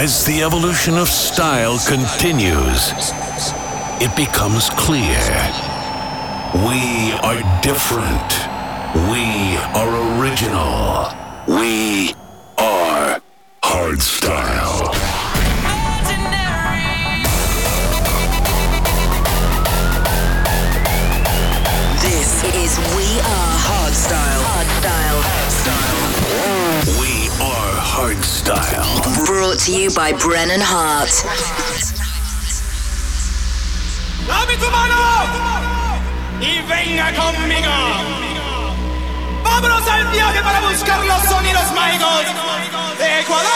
As the evolution of style continues, it becomes clear. We are different. We are original. We are hardstyle. This is We Are Hardstyle. Are hardstyle. Brought to you by Brennan Heart. Dame tu mano y venga conmigo. Vámonos al viaje para buscar los sonidos mágicos de Ecuador.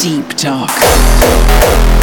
Deep dark.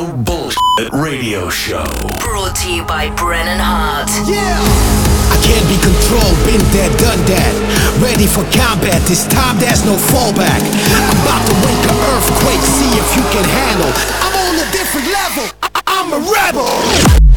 No Bullshit Radio Show. Brought to you by Brennan Heart. Yeah! I can't be controlled, been dead, done that. Ready for combat, this time there's no fallback. I'm about to wake an earthquake, see if you can handle. I'm on a different level, I- I'm a rebel!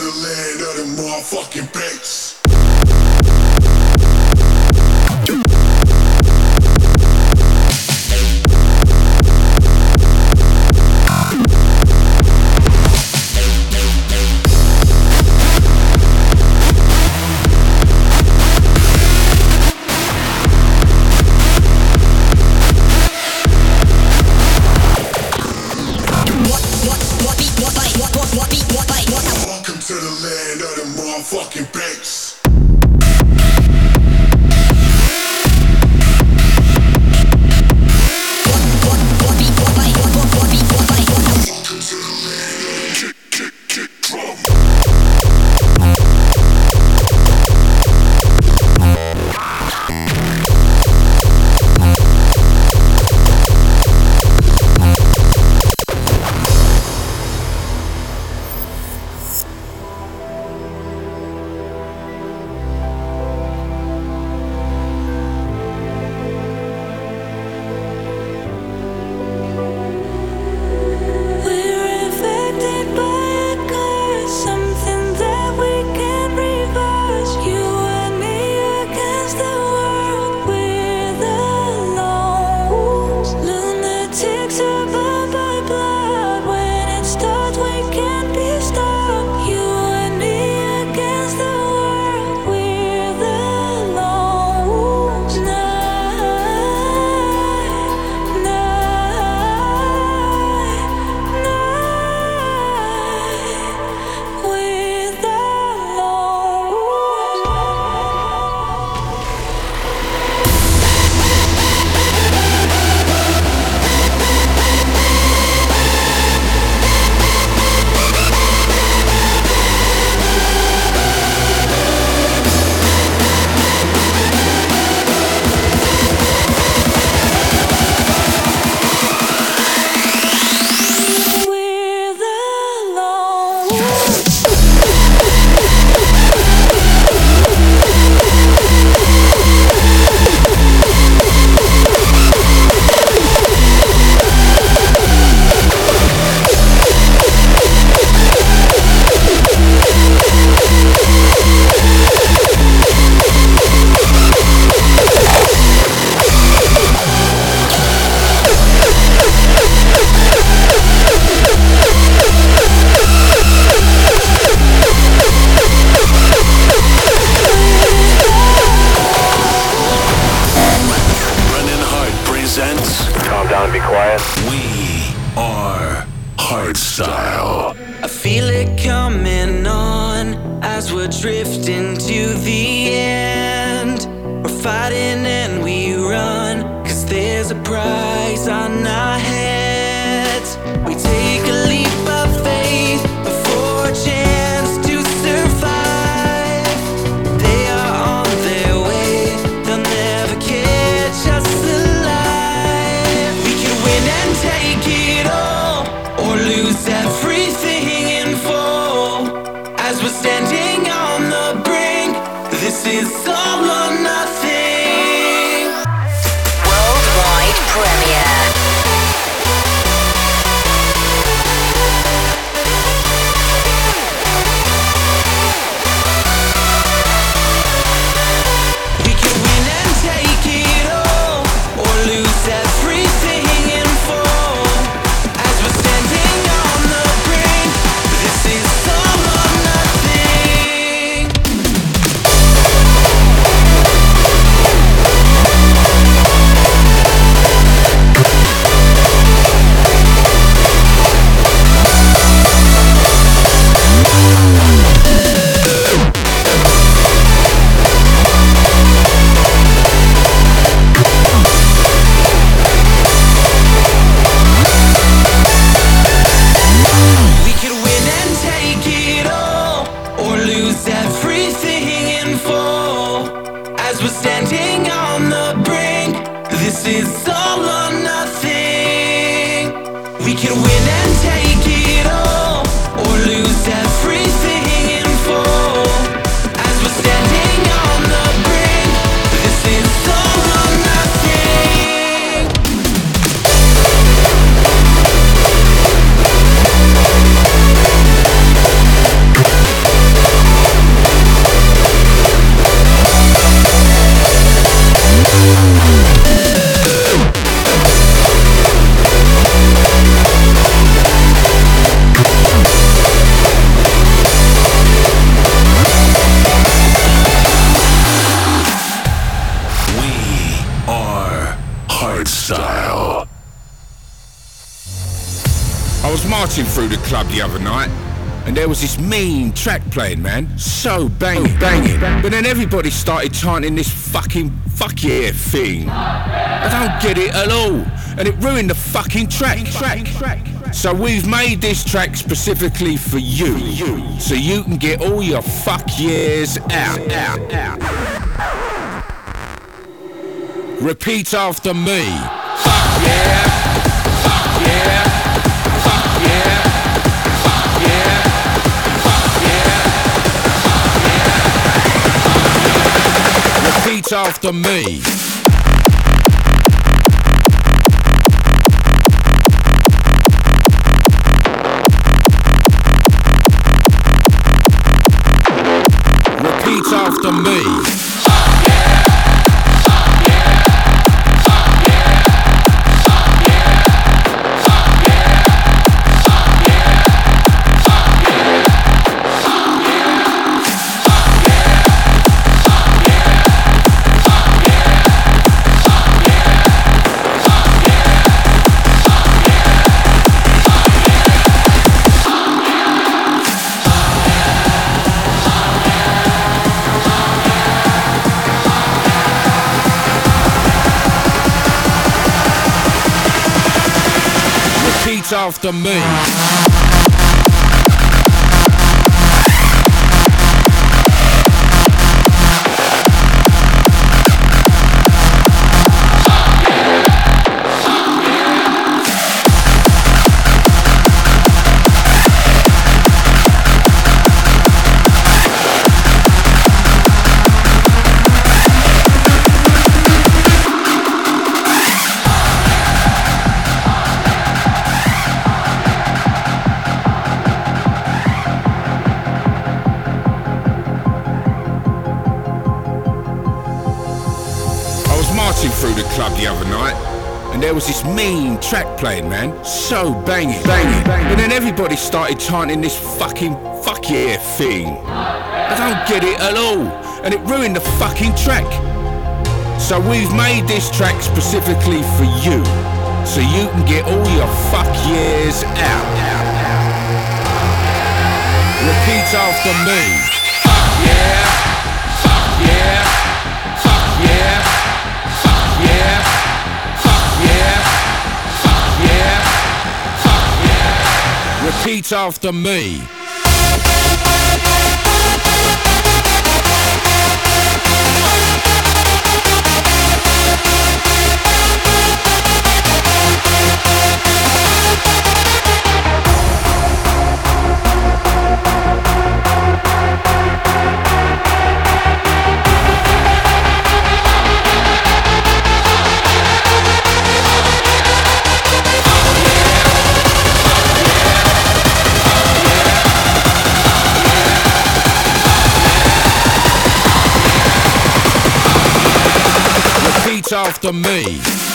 The land of the motherfucking bass. Through the club the other night, and there was this mean track playing, man. So banging, banging. But then everybody started chanting this fucking fuck yeah thing. I don't get it at all, and it ruined the fucking track. Track, track. So we've made this track specifically for you, you, so you can get all your fuck years out, out, out. Repeat after me. Fuck yeah. Repeat after me. Repeat mean track playing, man. So banging, banging. But then everybody started chanting this fucking fuck yeah thing. I don't get it at all, and it ruined the fucking track. So we've made this track specifically for you, so you can get all your fuck years out. Repeat after me. Repeat after me. After me.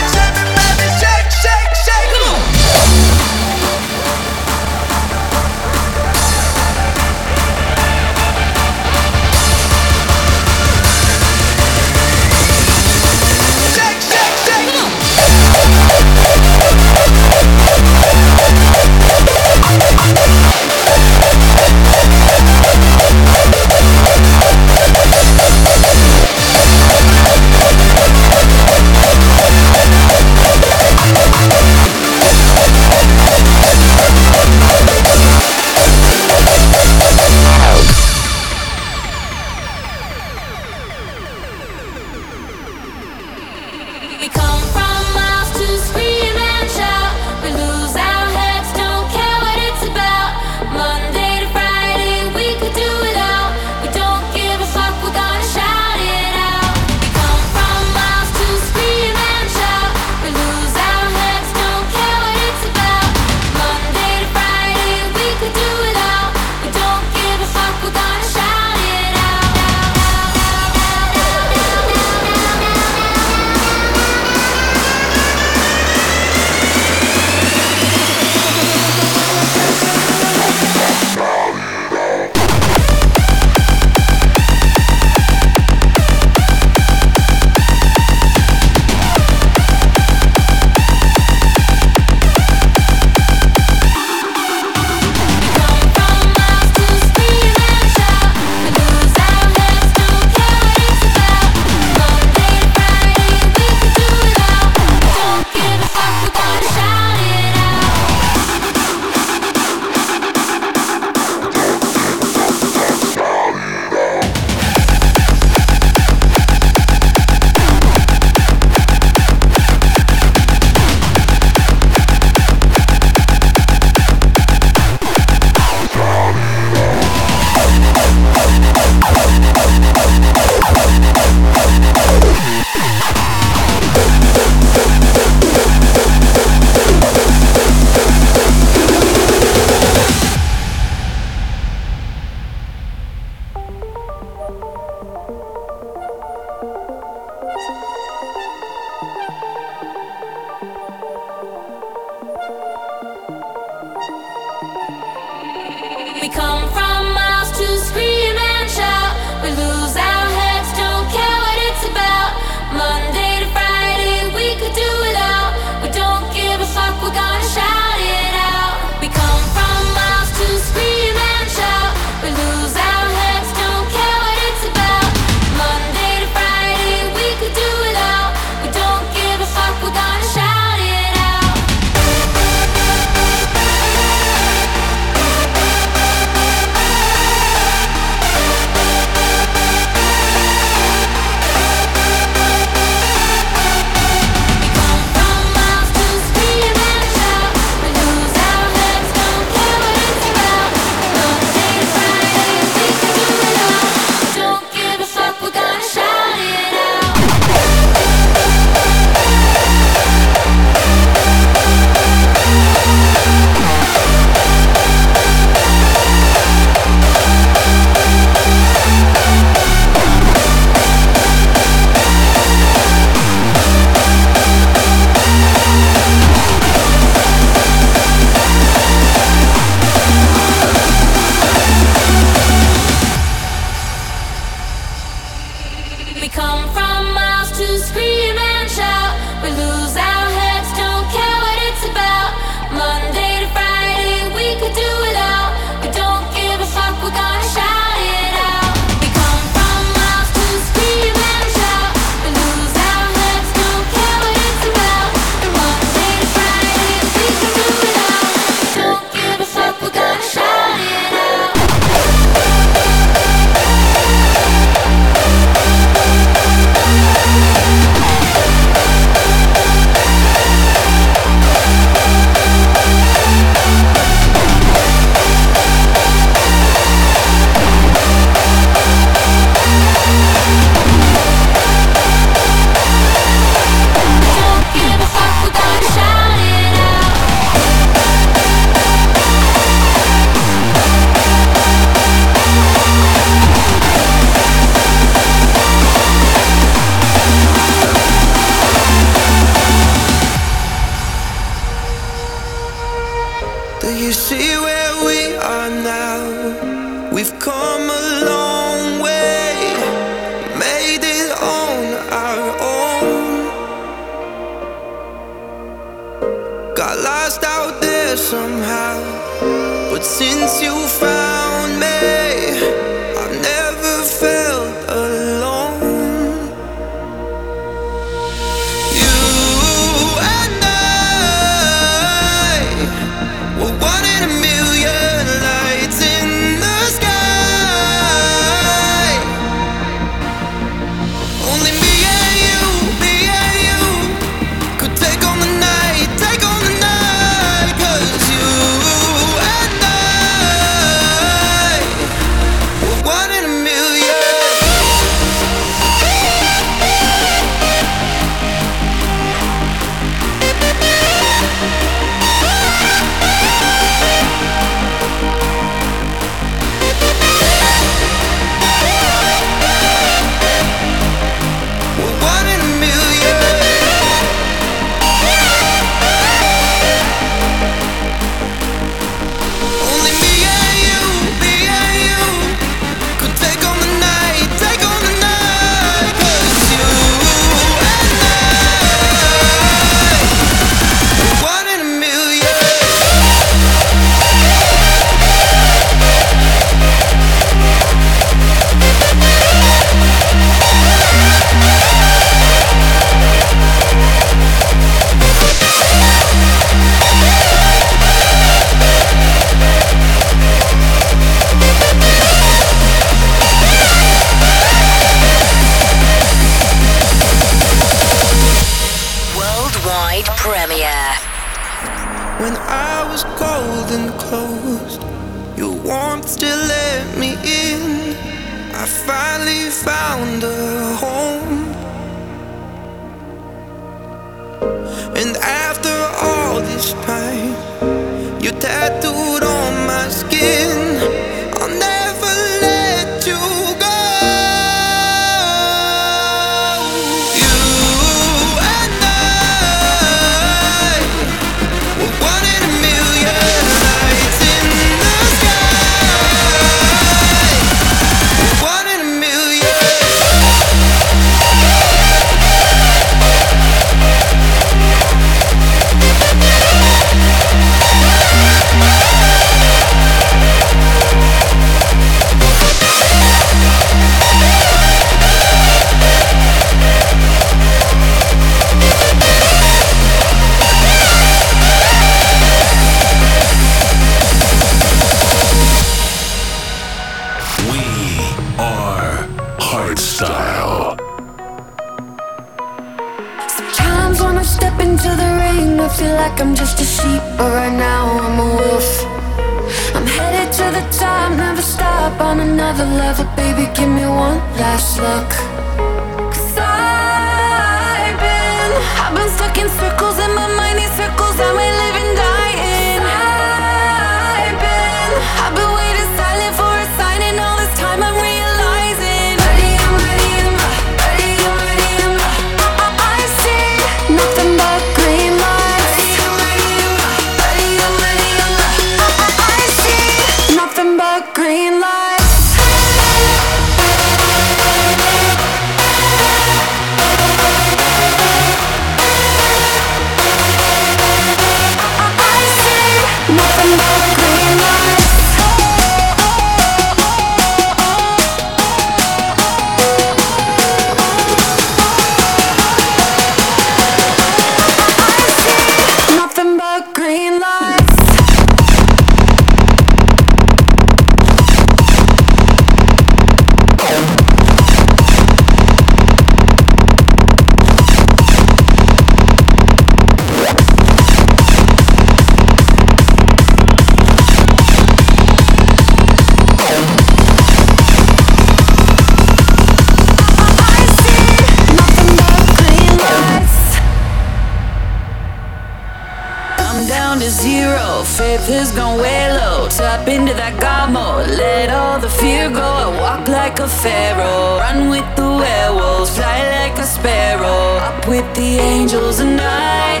Faith has gone way low. Tap into that God mode. Let all the fear go. I walk like a pharaoh. Run with the werewolves. Fly like a sparrow. Up with the angels and I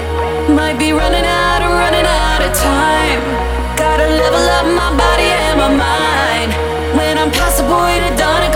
might be running out and running out of time. Gotta level up my body and my mind. When I'm past the point of dawn,